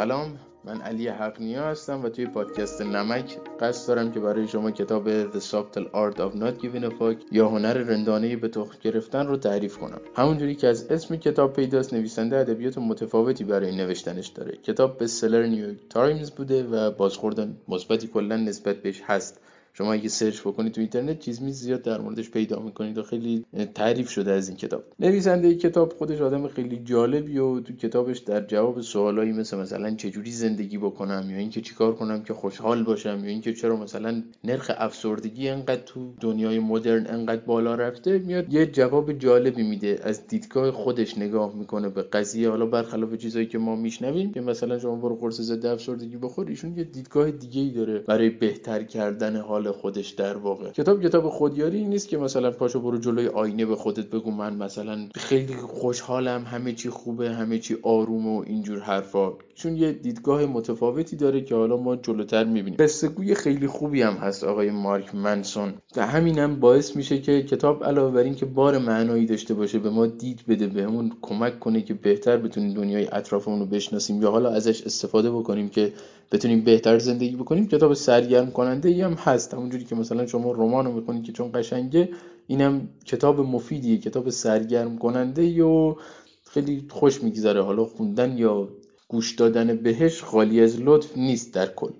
سلام من علی حقنیا هستم و توی پادکست نمک قصد دارم که برای شما کتاب The Subtle Art of Not Giving a Fuck یا هنر رندانه به تخم گرفتن رو تعریف کنم. همونجوری که از اسم کتاب پیداست نویسنده ادبیات متفاوتی برای نوشتنش داره. کتاب best seller نیویورک تایمز بوده و بازخورد مثبتی کلا نسبت بهش هست. شما اگه search بکنید تو اینترنت چیز می زیاد در موردش پیدا می‌کنید و خیلی تعریف شده از این کتاب. نویسنده این کتاب خودش آدم خیلی جالبی و تو کتابش در جواب سوالایی مثل مثلا چجوری زندگی بکنم یا اینکه چیکار کنم که خوشحال باشم یا اینکه چرا مثلا نرخ افسردگی انقدر تو دنیای مدرن انقدر بالا رفته میاد یه جواب جالبی میده. از دیدگاه خودش نگاه می‌کنه به قضیه. حالا برخلاف چیزایی که ما میشنویم که مثلا شما برو قرص ضد افسردگی بخور ایشون یه دیدگاه دیگه ای داره برای بهتر کردن حال خودش در واقع. کتاب کتاب خودیاری نیست که مثلا پاشو برو جلوی آینه به خودت بگو من مثلا خیلی خوشحالم همه چی خوبه همه چی آروم و اینجور حرفا. چون یه دیدگاه متفاوتی داره که حالا ما جلوتر می‌بینیم. قصه گوی خیلی خوبی هم هست آقای مارک منسون. و همینم باعث میشه که کتاب علاوه بر اینکه بار معنایی داشته باشه به ما دید بده بهمون کمک کنه که بهتر بتونیم دنیای اطرافمون رو بشناسیم یا حالا ازش استفاده بکنیم که بتونیم بهتر زندگی بکنیم. کتاب سرگرم کننده هم هست. همونجوری که مثلا شما رمان رو می‌خونید که چون قشنگه اینم کتاب مفیدیه. کتاب سرگرم کننده و خیلی خوش میگذره. حالا خوندن یا گوش دادن بهش خالی از لطف نیست در کل.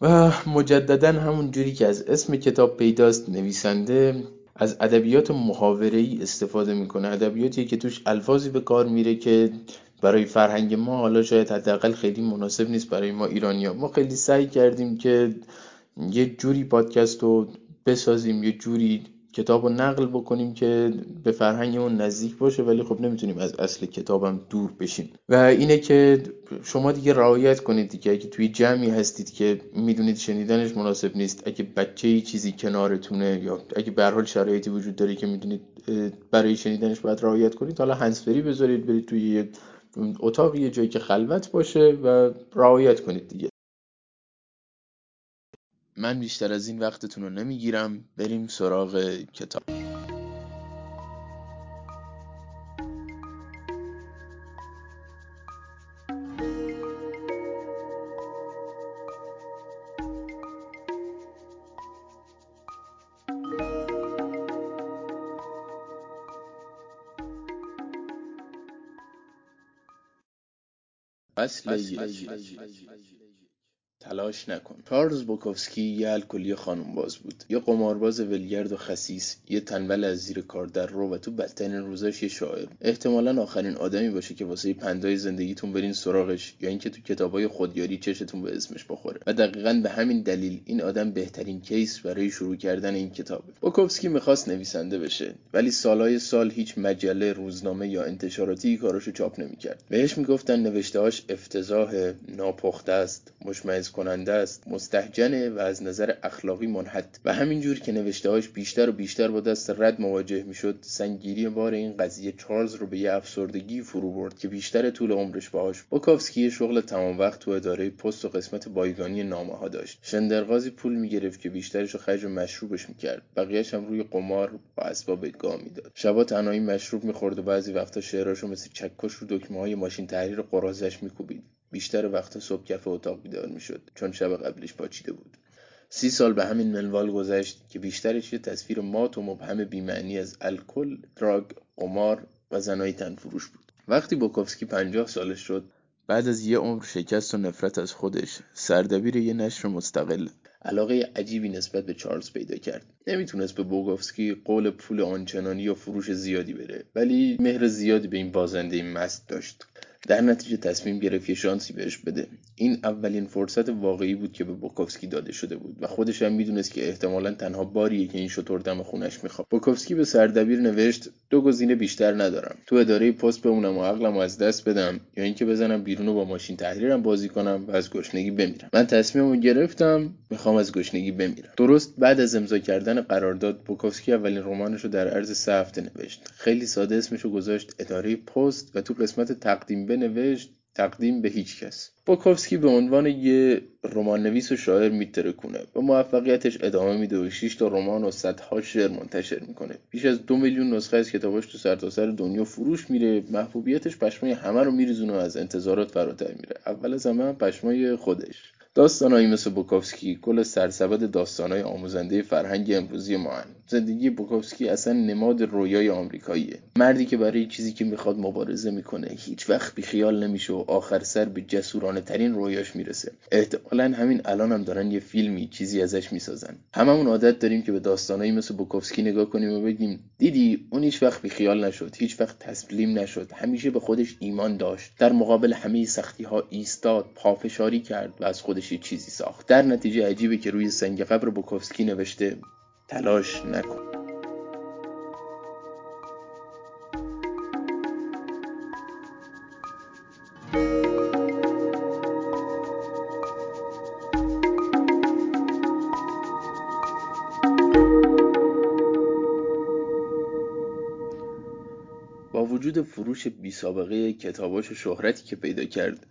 و مجددا همون جوری که از اسم کتاب پیداست نویسنده از ادبیات محاوره‌ای استفاده می‌کنه. ادبیاتی که توش الفاظی به کار میره که برای فرهنگ ما حالا شاید حداقل خیلی مناسب نیست برای ما ایرانیا ما خیلی سعی کردیم که یه جوری پادکست رو بسازیم یه جوری کتاب رو نقل بکنیم که به فرهنگمون نزدیک باشه ولی خب نمی‌تونیم از اصل کتابم دور بشیم. و اینه که شما دیگه رعایت کنید دیگه. اگه توی جمعی هستید که می‌دونید شنیدنش مناسب نیست اگه بچه چیزی کنارتونه یا اگه به حال شرایطی وجود داره که می‌دونید برای شنیدنش باید رعایت کنید حالا هنسفری بذارید برید توی اتاق یه جایی که خلوت باشه و رعایت کنید دیگه. من بیشتر از این وقتتون رو نمی‌گیرم. بریم سراغ کتاب. اصل تلاش نکن. چارلز بوکوفسکی یه الکلی خانم باز بود. یه قمارباز ولگرد و خسیس یه تنبل از زیر کار در رو و تو بدترین روزاش یه شاعر. احتمالا آخرین آدمی باشه که واسه پندای زندگیتون برین سراغش یا اینکه تو کتابای خودیاری چشتون به اسمش بخوره. و دقیقا به همین دلیل این آدم بهترین کیس برای شروع کردن این کتابه. بوکوفسکی می‌خواست نویسنده بشه ولی سالهای سال هیچ مجله روزنامه یا انتشاراتی کاراشو چاپ نمی‌کرد. بهش می‌گفتن نوشتهاش افتضاح ناپخته است مشمئز کننده است. مستهجنه و از نظر اخلاقی منحد و همینجور که نوشتهاش بیشتر و بیشتر با دست رد مواجه می‌شد سنگیری بار این قضیه چارلز رو به یه افسردگی فرو برد که بیشتر طول عمرش باهاش. بوکافسکی شغل تمام وقت تو اداره پست و قسمت بایگانی نامه ها داشت. شندرغازی پول می‌گرفت که بیشترش رو خرج مشروبش می‌کرد. بقیهش هم روی قمار با اسباب گاه می‌داد. شبا تنهایی مشروب می‌خورد و بعضی وقتا شعراشو مثل چکش رو دکمه های ماشین تحریر قرازش میکوبید. بیشتر وقتا صبح کف اتاق بیدار می‌شد چون شب قبلش پاچیده بود. سی سال به همین منوال گذشت که بیشترش یه تصویر مات و مبهم بیمعنی از الکل دراگ قمار و زنای تنفروش بود. وقتی بوکوفسکی پنجاه سالش شد بعد از یه عمر شکست و نفرت از خودش سردبیر یه نشر مستقل علاقه عجیبی نسبت به چارلز پیدا کرد. نمی‌تونست به بوگوفسکی قول پول آنچنانی یا فروش زیادی بده ولی مهر زیادی به این بازنده مست داشت. در نتیجه تصمیم گرفت یه شانسی بهش بده. این اولین فرصت واقعی بود که به بوکوفسکی داده شده بود و خودش هم می‌دونست که احتمالا تنها باریه که این شطور دم خونش می‌خواد. بوکوفسکی به سردبیر نوشت دو گزینه بیشتر ندارم. تو اداره پست بمونم و عقلم از دست بدم یا اینکه بزنم بیرون و با ماشین تحریرم بازی کنم و از گشنگی بمیرم. من تصمیممو گرفتم می‌خوام از گشنگی بمیرم. درست بعد از امضا کردن قرارداد بوکوفسکی اولین رمانش رو در عرض سه هفته نوشت. خیلی ساده اسمش گذاشت اداره پست و تو قسمت تقدیم بنوشت تقدیم به هیچ کس. بوکوفسکی به عنوان یه رمان نویس و شاعر میترکونه. و موفقیتش ادامه میده و 6 تا رمان و صدها شعر منتشر می‌کنه. بیش از دو میلیون نسخه از کتاباش تو سرتاسر سر دنیا فروش میره. محبوبیتش پشمای همه رو میریزونه و از انتظارات فراتر میره. اول از همه پشمای خودش. داستانهایی مثل بوکوفسکی کل سرسبد داستانهای آموزنده فرهنگ امروزی ما هن. زندگی بوکوفسکی اصلا نماد رویای آمریکاییه. مردی که برای چیزی که می‌خواد مبارزه می‌کنه هیچ وقت بیخیال نمیشه و آخر سر به جسورانه ترین رویاش می‌رسه. احتمالا همین الان هم دارن یه فیلمی چیزی ازش می‌سازن. هممون عادت داریم که به داستانهایی مثل بوکوفسکی نگاه کنیم و بگیم دیدی اون هیچ وقت بیخیال نشد هیچ وقت تسلیم نشد همیشه به خودش ایمان داشت. در مقابل همه سختی ها ایستاد پافشاری کرد و از خودش چیزی ساخت. در نتیجه عجیبه که روی سنگ قبر بوکوفسکی نوشته تلاش نکن. با وجود فروش بی سابقه کتاباش و شهرتی که پیدا کرد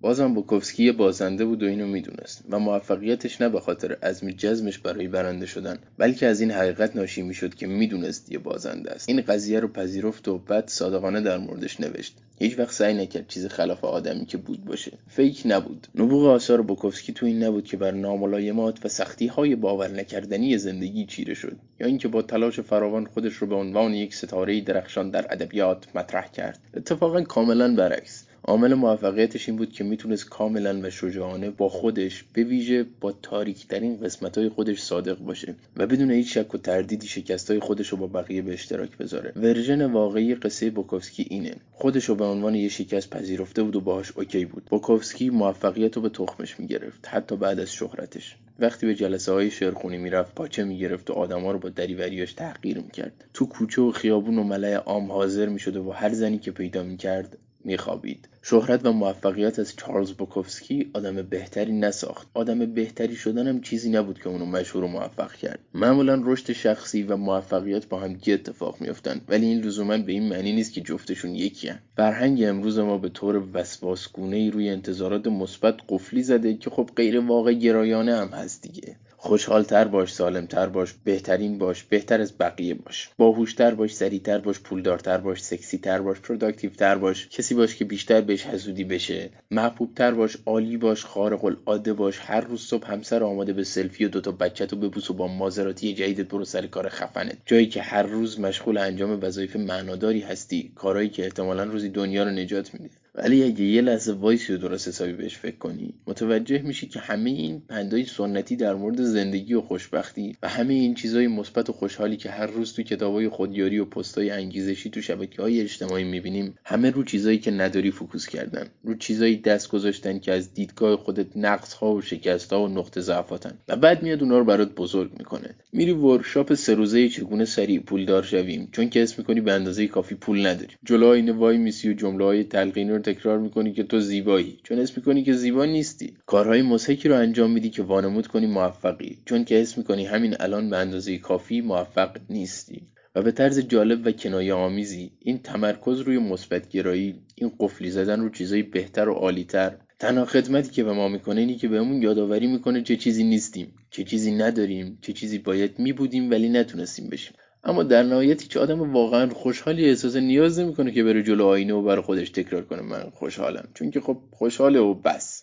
بازم بوکوفسکی یه بازنده بود و اینو می‌دونست و موفقیتش نه به خاطر عزم جزمش برای برنده شدن بلکه از این حقیقت ناشی می‌شد که می‌دونست یه بازنده است. این قضیه رو پذیرفت و بعد صادقانه در موردش نوشت. هیچ وقت سعی نکرد چیز خلاف آدمی که بود باشه. فیک نبود. نبوغ آثار بوکوفسکی تو این نبود که بر ناملایمات و سختی های باور نکردنی زندگی چیره شد یا اینکه با تلاش فراوان خودش رو به عنوان یک ستاره درخشان در ادبیات مطرح کرد. اتفاقا کاملا برعکس. عامل موفقیتش این بود که می‌تونست کاملا و شجاعانه با خودش به ویژه با تاریکترین قسمت های خودش صادق باشه و بدون هیچ شک و تردیدی شکست های خودش رو با بقیه به اشتراک بذاره. version واقعی قصه بوکوفسکی اینه. خودش رو به عنوان یه شکست پذیرفته بود و باهاش okay بود. بوکوفسکی موفقیت رو به تخمش می‌گرفت حتی بعد از شهرتش. وقتی به جلسه های شعرخونی می‌رفت پاچه می‌گرفت و آدما رو با دریوریاش تحقیر می‌کرد. تو کوچه و خیابون و ملأ عام حاضر می‌شد و هر زنی که پیدا می‌کرد میخوابید. شهرت و موفقیت از چارلز بوکوفسکی آدم بهتری نساخت. آدم بهتری شدن چیزی نبود که اونو مشهور و موفق کرد. معمولا رشد شخصی و موفقیت با هم اتفاق میافتند ولی این لزوما به این معنی نیست که جفتشون یکی‌ان. فرهنگ امروز ما به طور وسواسگونه ای روی انتظارات مثبت قفلی زده که خب غیر واقع گرایانه هم هست دیگه. خوشحالتر باش سالمتر باش بهترین باش بهتر از بقیه باش. باهوشتر باش سریعتر باش پولدارتر باش سکسیتر باش productive تر باش. کسی باش که بیشتر بهش حسودی بشه. محبوبتر باش عالی باش خارق العاده باش. هر روز صبح همسر آماده به سلفی و دوتا بچه تو ببوس و با مازراتی جدیدت برو سر کار خفنت. جایی که هر روز مشغول انجام وظایف معناداری هستی. کارهایی که احتمالا روزی دنیا رو نجات میده. ولی اگه یه لحظه وایسی و درست حسابی بهش فکر کنی متوجه میشی که همه این پندای سنتی در مورد زندگی و خوشبختی و همه این چیزای مثبت و خوشحالی که هر روز تو کتابای خودیاری و پستای انگیزشی تو شبکه های اجتماعی می‌بینیم همه رو چیزایی که نداری focus کردن رو چیزایی دست گذاشتن که از دیدگاه خودت نقص ها و شکست ها و نقطه ضعفاتن و بعد میاد اونا رو برات بزرگ می‌کنه. میری workshop سه روزه چگونه سریع پولدار شویم؟ چون که اسم می‌کنی به اندازه کافی پول نداری. جلو آینه وای میسی و جمله های تلقینی رو تکرار می‌کنی که تو زیبایی. چون اسم می‌کنی که زیبا نیستی. کارهای مضحکی رو انجام میدی که وانمود کنی موفقی. چون که اسم می‌کنی همین الان به اندازه کافی موفق نیستی. و به طرز جالب و کنایه آمیزی این تمرکز روی مثبت گرایی این قفلی زدن رو چیزای بهتر و عالیتر. تنها خدمتی که به ما می‌کنه اینی که بهمون یادآوری می‌کنه چه چیزی نیستیم چه چیزی نداریم چه چیزی باید میبودیم ولی نتونستیم بشیم. اما در نهایت هیچ آدم واقعا خوشحالی احساس نیاز نمی‌کنه که بره جلو آینه و برای خودش تکرار کنه. من خوشحالم. چون که خب خوشحاله و بس.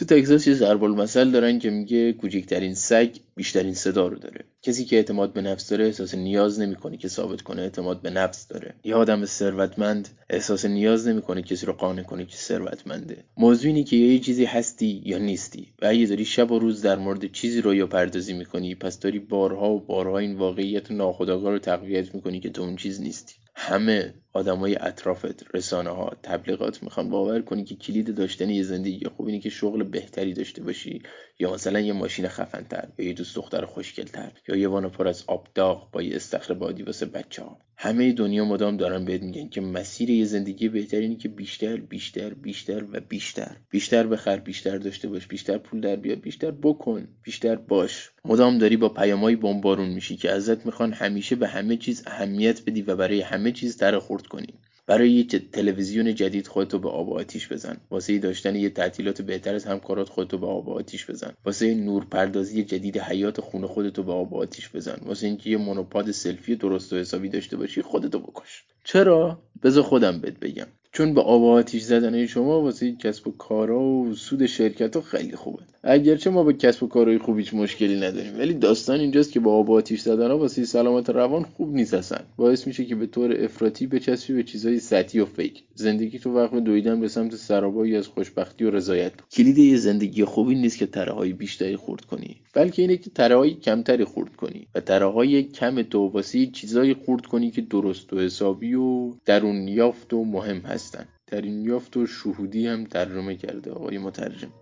تو تگزاس یه ضرب المثل دارن که میگه کوچکترین سگ بیشترین صدا رو داره. کسی که اعتماد به نفس داره احساس نیاز نمی‌کنه که ثابت کنه اعتماد به نفس داره. یه آدم ثروتمند احساس نیاز نمی‌کنه کسی رو قانع کنه که ثروتمنده. موضوع اینه که یه چیزی هستی یا نیستی و اگه داری شب و روز در مورد چیزی رو یا پردازی می‌کنی پس داری بارها و بارها این واقعیت ناخودآگاه رو تقویت می‌کنی که تو اون چیز نیستی. همه آدمای اطرافت رسانه ها تبلیغات می‌خوان باور کنی که کلید داشتن یه زندگی. خوب اینه که شغل بهتری داشته باشی. یا مثلا یه ماشین خفنتر یا یه دوست دختر خوشگلتر یا یه وان پر از آب داغ با یه استخر بادی واسه بچه ها همه دنیا مدام دارن بهت میگن که مسیر یه زندگی بهتر اینه که بیشتر بیشتر بیشتر و بیشتر. بیشتر بخر بیشتر داشته باش بیشتر پول در بیار بیشتر بکن بیشتر باش. مدام داری با پیامای بمبارون میشی که ازت می‌خوان همیشه به همه چیز اهمیت بدی و برای همه چیز در کنی. برای یه تلویزیون جدید خودتو به آب و آتیش بزن. واسه داشتن یه تعطیلات بهتر از همکارات خودتو به آب و آتیش بزن. واسه نورپردازی جدید حیات خونه خودتو به آب و آتیش بزن. واسه اینکه یه مونوپاد سلفی درست و حسابی داشته باشی خودتو بکش. چرا؟ بذار خودم بهت بگم. چون به آب آتیش زدن شما واسه کسب و کارا و سود شرکت ها خیلی خوبه. اگرچه ما با کسب و کارهای خوب هیچ مشکلی نداریم ولی داستان اینجاست که با آب آتیش زدن ها واسه سلامت روان خوب نیست اصلا. باعث میشه که به طور افراطی بچسبی به چیزهای سطحی و فیک. زندگی تو وقت دویدن به سمت سرابایی از خوشبختی و رضایت. کلید یه زندگی خوبی نیست که تره بیشتری خورد کنی بلکه اینه که تره کمتری خورد کنی و تره کم تو واسه چیزایی خورد کنی که درست و حسابی و درون یافت و مهم هستن در این یافت و شهودی هم ترجمه کرده آقای مترجم.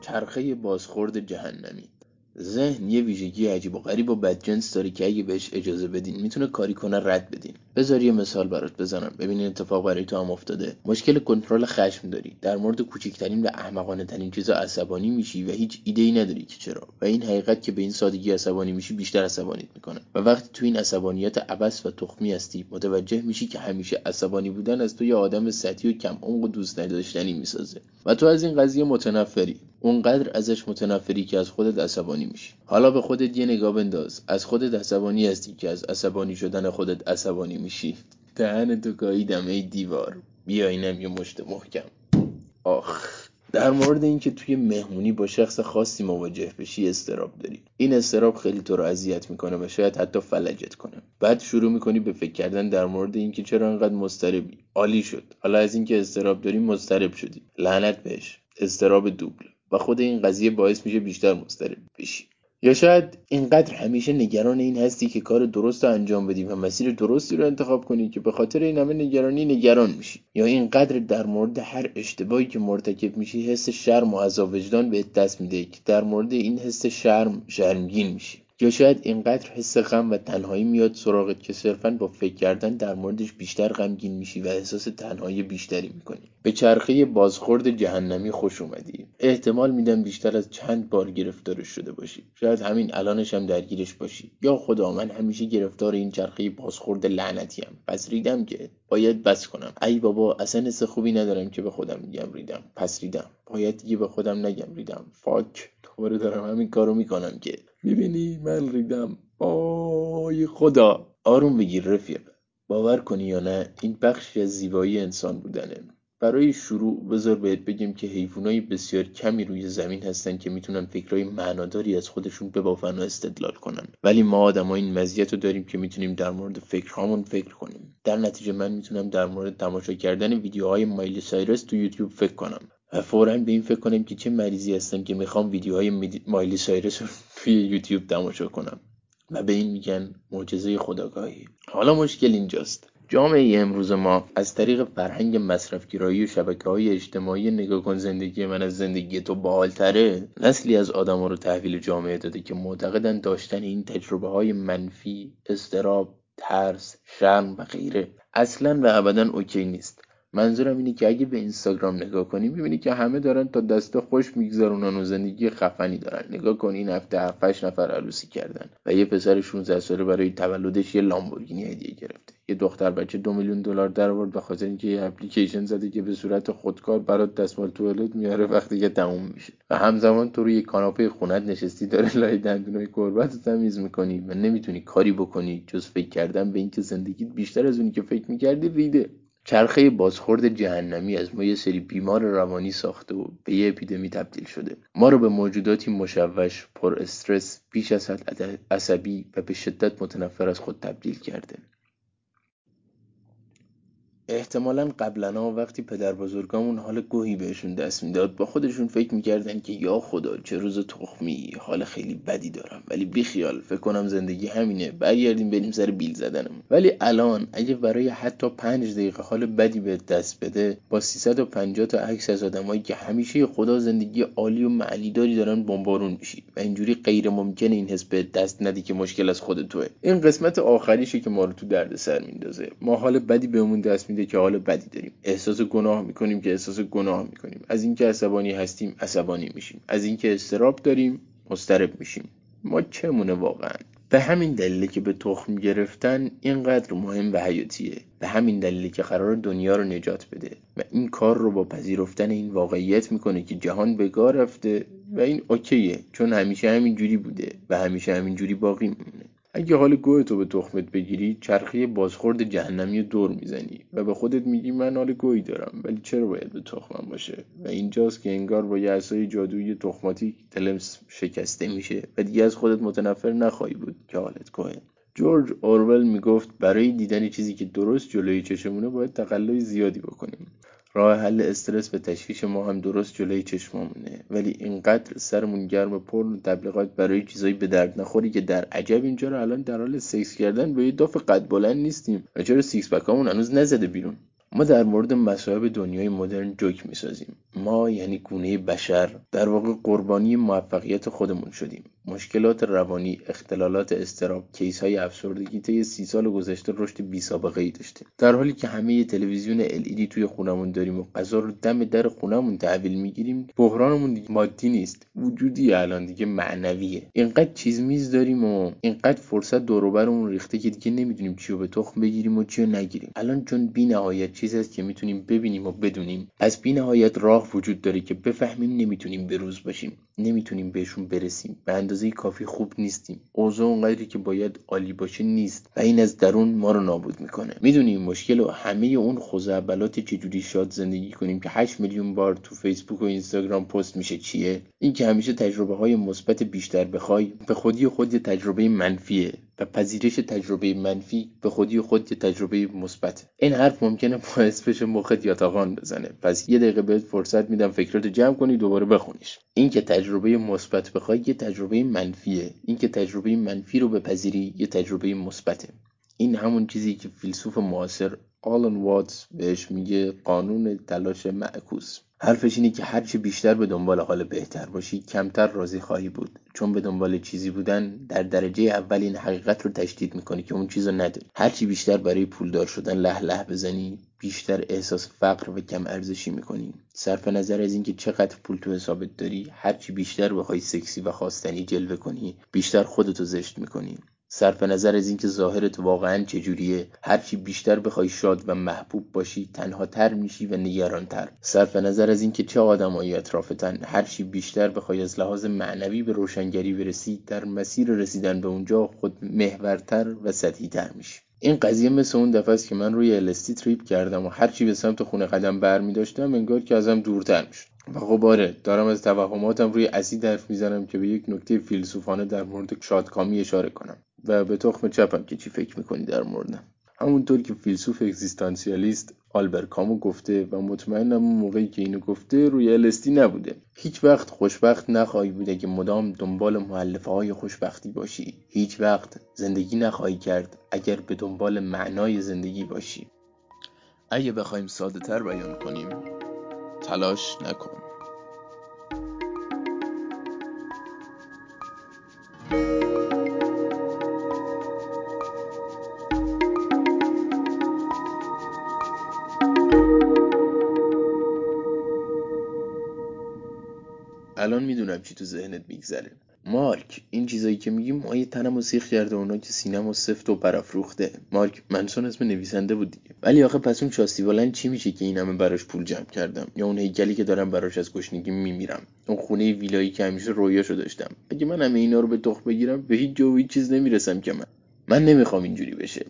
چرخه بازخورد جهنمی. ذهن یه ویژگی عجیب و غریب و بدجنس داره که اگه بهش اجازه بدین می‌تونه کاری کنه رد بدین. بذار یه مثال برات بزنم. ببین اتفاق برای تو هم افتاده. مشکل کنترل خشم داری. در مورد کوچکترین و احمقانه ترین چیزا عصبانی میشی و هیچ ایده ای نداری که چرا. و این حقیقت که به این سادگی عصبانی میشی بیشتر عصبانیت می‌کنه. و وقتی تو این عصبانیت عبس و تخمی هستی متوجه میشی که همیشه عصبانی بودن از تو یه آدم سطحی و کم عمق و دوست نداشتنی می‌سازه. و تو از این قضیه متنفری. اونقدر ازش متنفری که از خودت عصبانی میشی. حالا به خودت یه نگاه بنداز. از خودت عصبانی هستی که از عصبانی شدن خودت عصبانی میشی. دهن تو گاییدم ای دیوار. بیا اینم یه مشت محکم. آخ. در مورد اینکه توی مهمونی با شخص خاصی مواجه بشی استراب داری. این استراب خیلی تو رو اذیت می‌کنه و شاید حتی فلجت کنه. بعد شروع می‌کنی به فکر کردن در مورد اینکه چرا انقدر مضطربی. عالی شد. حالا از اینکه استراب داری مضطرب شدی. لعنت بهش. استراب دوبل. و خود این قضیه باعث میشه بیشتر مضطرب بشی. یا شاید اینقدر همیشه نگران این هستی که کار درست رو انجام بدی و مسیر درستی رو انتخاب کنی که به خاطر این همه نگرانی نگران میشی یا اینقدر در مورد هر اشتباهی که مرتکب میشی حس شرم و عذاب وجدان بهت دست میده که در مورد این حس شرم شرمگین میشی. یا شاید اینقدر حس غم و تنهایی میاد سراغت که صرفا با فکر کردن در موردش بیشتر غمگین میشی و احساس تنهایی بیشتری می‌کنی. به چرخه بازخورد جهنمی خوش اومدی. احتمال میدم بیشتر از چند بار گرفتارش شده باشی. شاید همین الانش هم درگیرش باشی. یا خدا من همیشه گرفتار این چرخه بازخورد لعنتی هم پس ریدم که باید بس کنم. ای بابا اصلا حس خوبی ندارم که به خودم میگم ریدم. پس ریدم. باید دیگه به خودم نگم ریدم. فاک. دوباره دارم همین کارو می‌کنم که می‌بینی من ریدم؟ آی خدا! آروم بگیر رفیق. باور کنی یا نه این بخشی از زیبایی انسان بودنه. برای شروع بذار بهت بگم که حیوانای بسیار کمی روی زمین هستن که می‌تونن فکرهای معناداری از خودشون ببافن و استدلال کنن. ولی ما آدما این مزیت رو داریم که می‌تونیم در مورد فکرهامون فکر کنیم. در نتیجه من می‌تونم در مورد تماشا کردن ویدیوهای مایلی سایرس تو یوتیوب فکر کنم. و فورا به این فکر کنم که چه مریضی هستم که می‌خوام ویدیوهای مایلی سایرس رو توی یوتیوب تماشا کنم و به این میگن معجزه خداگاهی. حالا مشکل اینجاست. جامعه امروز ما از طریق فرهنگ مصرفگرایی و شبکه های اجتماعی نگاه کن زندگی من از زندگی تو بالتره. نسلی از آدما رو تحویل جامعه داده که معتقدن داشتن این تجربه های منفی استراب ترس شرم و غیره. اصلا و ابدا اوکی نیست. منظورم اینه که اگه به اینستاگرام نگاه کنی می‌بینی که همه دارن تا دسته خوش میگذرونن و زندگی خفنی دارن. نگاه کن این هفته 7 نفر عروسی کردن و یه پسر 16 ساله برای تولدش یه لامبورگینی هدیه گرفته. یه دختر بچه دو میلیون دلار در آورد به خاطر اینکه یه اپلیکیشن زده که به صورت خودکار برات دستمال توالت میاره وقتی که تموم میشه. و همزمان تو روی کاناپه خونت نشستی داره لای دندونای گربت تمیز می‌کنی و نمی‌تونی کاری بکنی جز فکر کردن به اینکه زندگیت بیشتر از اونی که فکر می‌کردی ریده. چرخه بازخورد جهنمی از ما یه سری بیمار روانی ساخته و به یه اپیدمی تبدیل شده. ما رو به موجوداتی مشوش پر استرس بیش از حد عصبی و به شدت متنفر از خود تبدیل کرده. احتمالا قبلا وقتی پدر بزرگامون حال گوهی بهشون دست می‌داد با خودشون فکر می‌کردن که یا خدا چه روز تخمی حال خیلی بدی دارم ولی بیخیال فکر کنم زندگی همینه برگردیم بریم سر بیل زدنم ولی الان اگه برای حتی پنج دقیقه حال بدی به دست بده با 350 تا عکس از آدمایی که همیشه خدا زندگی عالی و معنیداری دارن بمبارون میشی. و اینجوری غیر ممکنه این حس به دست ندی که مشکل از خود توه. این قسمت آخریشه که ما رو تو دردسر میندازه. ما حال بدی بهمون دست میده که حال بدی داریم. احساس گناه می‌کنیم که احساس گناه می‌کنیم. از اینکه عصبانی هستیم عصبانی میشیم. از اینکه استراب داریم مضطرب میشیم. ما چمونه واقعا؟ به همین دلیله که به تخم گرفتن اینقدر مهم و حیاتیه. به همین دلیله که قرار دنیا رو نجات بده. و این کار رو با پذیرفتن این واقعیت می‌کنه که جهان بگاه رفته و این اوکیه چون همیشه همین جوری بوده و همیشه همین جوری باقی میمونه. اگه حال گوه تو به تخمت بگیری چرخی بازخورد جهنمی دور می‌زنی و به خودت میگی من حال گویی دارم ولی چرا باید به تخمم باشه؟ و اینجاست که انگار با یه عصای جادویی تخماتی تلمس شکسته میشه و دیگه از خودت متنفر نخواهی بود که حالت گوه جورج اورول می‌گفت برای دیدن چیزی که درست جلوی چشمونه باید تقلای زیادی بکنیم. راه حل استرس و تشویش ما هم درست جلوی چشمامونه. ولی اینقدر سرمون گرم پر تبلیغات برای چیزایی به درد نخوری که در عجبیم چرا الان در حال سکس کردن به یه داف قد بلند نیستیم و چرا six pack امون هنوز نزده بیرون؟ ما در مورد مصائب دنیای مدرن جوک می‌سازیم. ما یعنی گونه بشر در واقع قربانی موفقیت خودمون شدیم. مشکلات روانی اختلالات اضطراب case های افسردگی طی سی سال گذشته رشد بی سابقه ای داشتیم در حالی که همه تلویزیون LED توی خونمون داریم و غذا رو دم در خونمون تحویل می‌گیریم بحرانمون مادی نیست. وجودی الان دیگه معنویه. اینقدر چیز میز داریم و اینقدر فرصت دورمون ریخته که دیگه نمی‌دونیم چی رو به تخم بگیریم و چی رو نگیریم. الان چون بی نهایت چیزی هست که می‌تونیم ببینیم و بدونیم از بی نهایت راه وجود داره که بفهمیم نمی‌تونیم بروز باشیم. نمی‌تونیم بهشون برسیم. به اندازه کافی خوب نیستیم. اوضاع اونقدری که باید عالی باشه نیست و این از درون ما رو نابود می‌کنه. می‌دونیم مشکل و همه اون خزعبلات چجوری شاد زندگی کنیم که 8 میلیون بار تو فیسبوک و اینستاگرام پست میشه چیه؟ این که همیشه تجربه های مثبت بیشتر بخوای به خودی خود تجربه منفیه. و پذیرش تجربه منفی به خودی خود یه تجربه مثبت. این حرف ممکنه باعث بشه مخت یاتاقان بزنه. پس یه دقیقه بهت فرصت میدم فکراتو جمع کنی دوباره بخونیش. این که تجربه مثبت بخوای یه تجربه منفیه. این که تجربه منفی رو بپذیری یه تجربه مثبته. این همون چیزی که فیلسوف معاصر آلن واتس بهش میگه قانون تلاش معکوس. حرفش اینه که هرچی بیشتر به دنبال حال بهتر باشی کمتر راضی خواهی بود. چون به دنبال چیزی بودن در درجه اول این حقیقت رو تشدید می‌کنی که اون چیز رو نداری هرچی بیشتر برای پولدار شدن له له بزنی بیشتر احساس فقر و کم ارزشی می‌کنی. صرف نظر از اینکه چقدر پول تو حسابت داری هرچی بیشتر بخوای سکسی و خواستنی جلوه کنی بیشتر خودتو زشت می‌کنی. صرف نظر از اینکه ظاهرت واقعا چجوریه هرچی بیشتر بخوای شاد و محبوب باشی تنها تر میشی و نگران تر صرف نظر از اینکه چه آدمایی اطرافتن هرچی بیشتر بخوای از لحاظ معنوی به روشنگری برسی در مسیر رسیدن به اونجا خود محورتر و سطحی تر میشی. این قضیه مثل اون دفعه است که من روی الستی تریپ کردم و هرچی به سمت خونه قدم بر می داشتم انگار که ازم دورتر می‌شد. و خب آره دارم از توهماتم روی اسید حرف می‌زنم که به یک نکته فیلسوفانه در مورد شادکامی اشاره کنم. و به تخم چپم که چی فکر می‌کنی در موردم همونطور که فیلسوف اگزیستانسیالیست آلبر کامو گفته و مطمئنم اون موقعی که اینو گفته روی الستی نبوده. هیچ وقت خوشبخت نخواهی بوده که مدام دنبال محلفه های خوشبختی باشی. هیچ وقت زندگی نخواهی کرد اگر به دنبال معنای زندگی باشی. اگه بخوایم ساده تر بیان کنیم تلاش نکن. الان می‌دونم چی تو ذهنت میگذره. مارک این چیزایی که میگیم مایه تنم و سیخ کرده اونا که سینم و سفت و برافروخته مارک منسون اسم نویسنده بود دیگه. ولی آخه پس اون چاستی بلند چی میشه که این همه براش پول جمع کردم؟ یا اون هیکلی که دارم براش از گشنگی میمیرم؟ اون خونه ویلایی که همیشه رویاشو داشتم. اگه من همه اینا رو به تخ بگیرم به هیچ جا و هیچ چیز نمی‌رسم که من. من نمی‌خوام اینجوری بشه.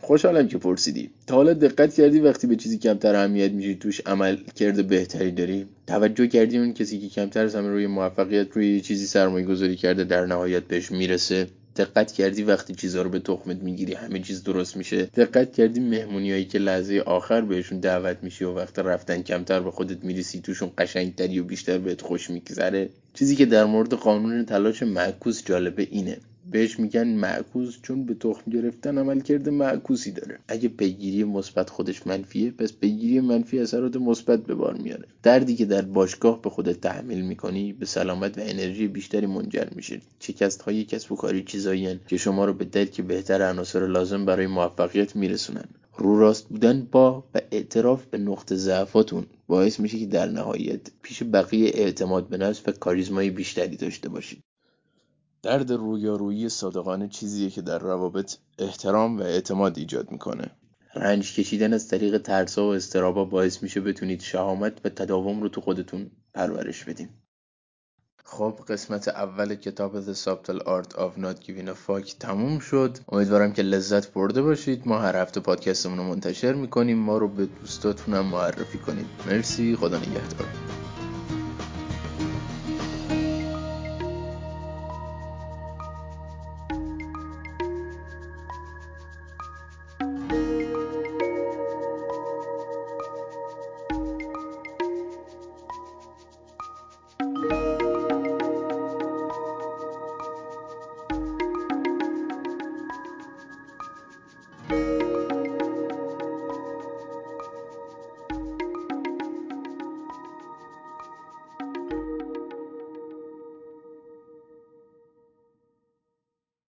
خوشحالم که پرسیدی. تا حالا دقت کردی وقتی به چیزی کمتر اهمیت میشی توش عمل کرده بهتری داری؟ توجه کردی اون کسی که کمتر از همه روی موفقیت روی چیزی سرمایه گذاری کرده در نهایت بهش می‌رسه؟ دقت کردی وقتی چیزها رو به تخمت می‌گیری همه چیز درست میشه؟ دقت کردی مهمونیایی که لحظه آخر بهشون دعوت میشی و وقت رفتن کمتر به خودت می‌رسی توشون قشنگتری و بیشتر بهت خوش میگذره؟ چیزی که در مورد قانون تلاش معکوس جالبه اینه. بهش میگن معکوس چون به تخم گرفتن عمل کرده معکوسی داره. اگه پیگیری مثبت خودش منفیه پس پیگیری منفی اثرات مثبت به بار میاره. دردی که در باشگاه به خودت تحمیل می‌کنی به سلامت و انرژی بیشتری منجر میشه. شکست های کسب و کاری چیزایی که شما رو به درک بهتر عناصر لازم برای موفقیت میرسونن. رو راست بودن با و اعتراف به نقطه ضعفاتون باعث میشه که در نهایت پیش بقیه اعتماد به نفس و کاریزمای بیشتری داشته باشید. درد رویارویی صادقانه چیزیه که در روابط احترام و اعتماد ایجاد می‌کنه. رنج کشیدن از طریق ترسا و استرابا باعث میشه بتونید شهامت و تداوم رو تو خودتون پرورش بدین. خب قسمت اول کتاب The Subtle Art of Not Giving a Fuck تموم شد. امیدوارم که لذت برده باشید. ما هر هفته پادکستمون رو منتشر می‌کنیم. ما رو به دوستاتونم معرفی کنید. مرسی. خدا نگهدار.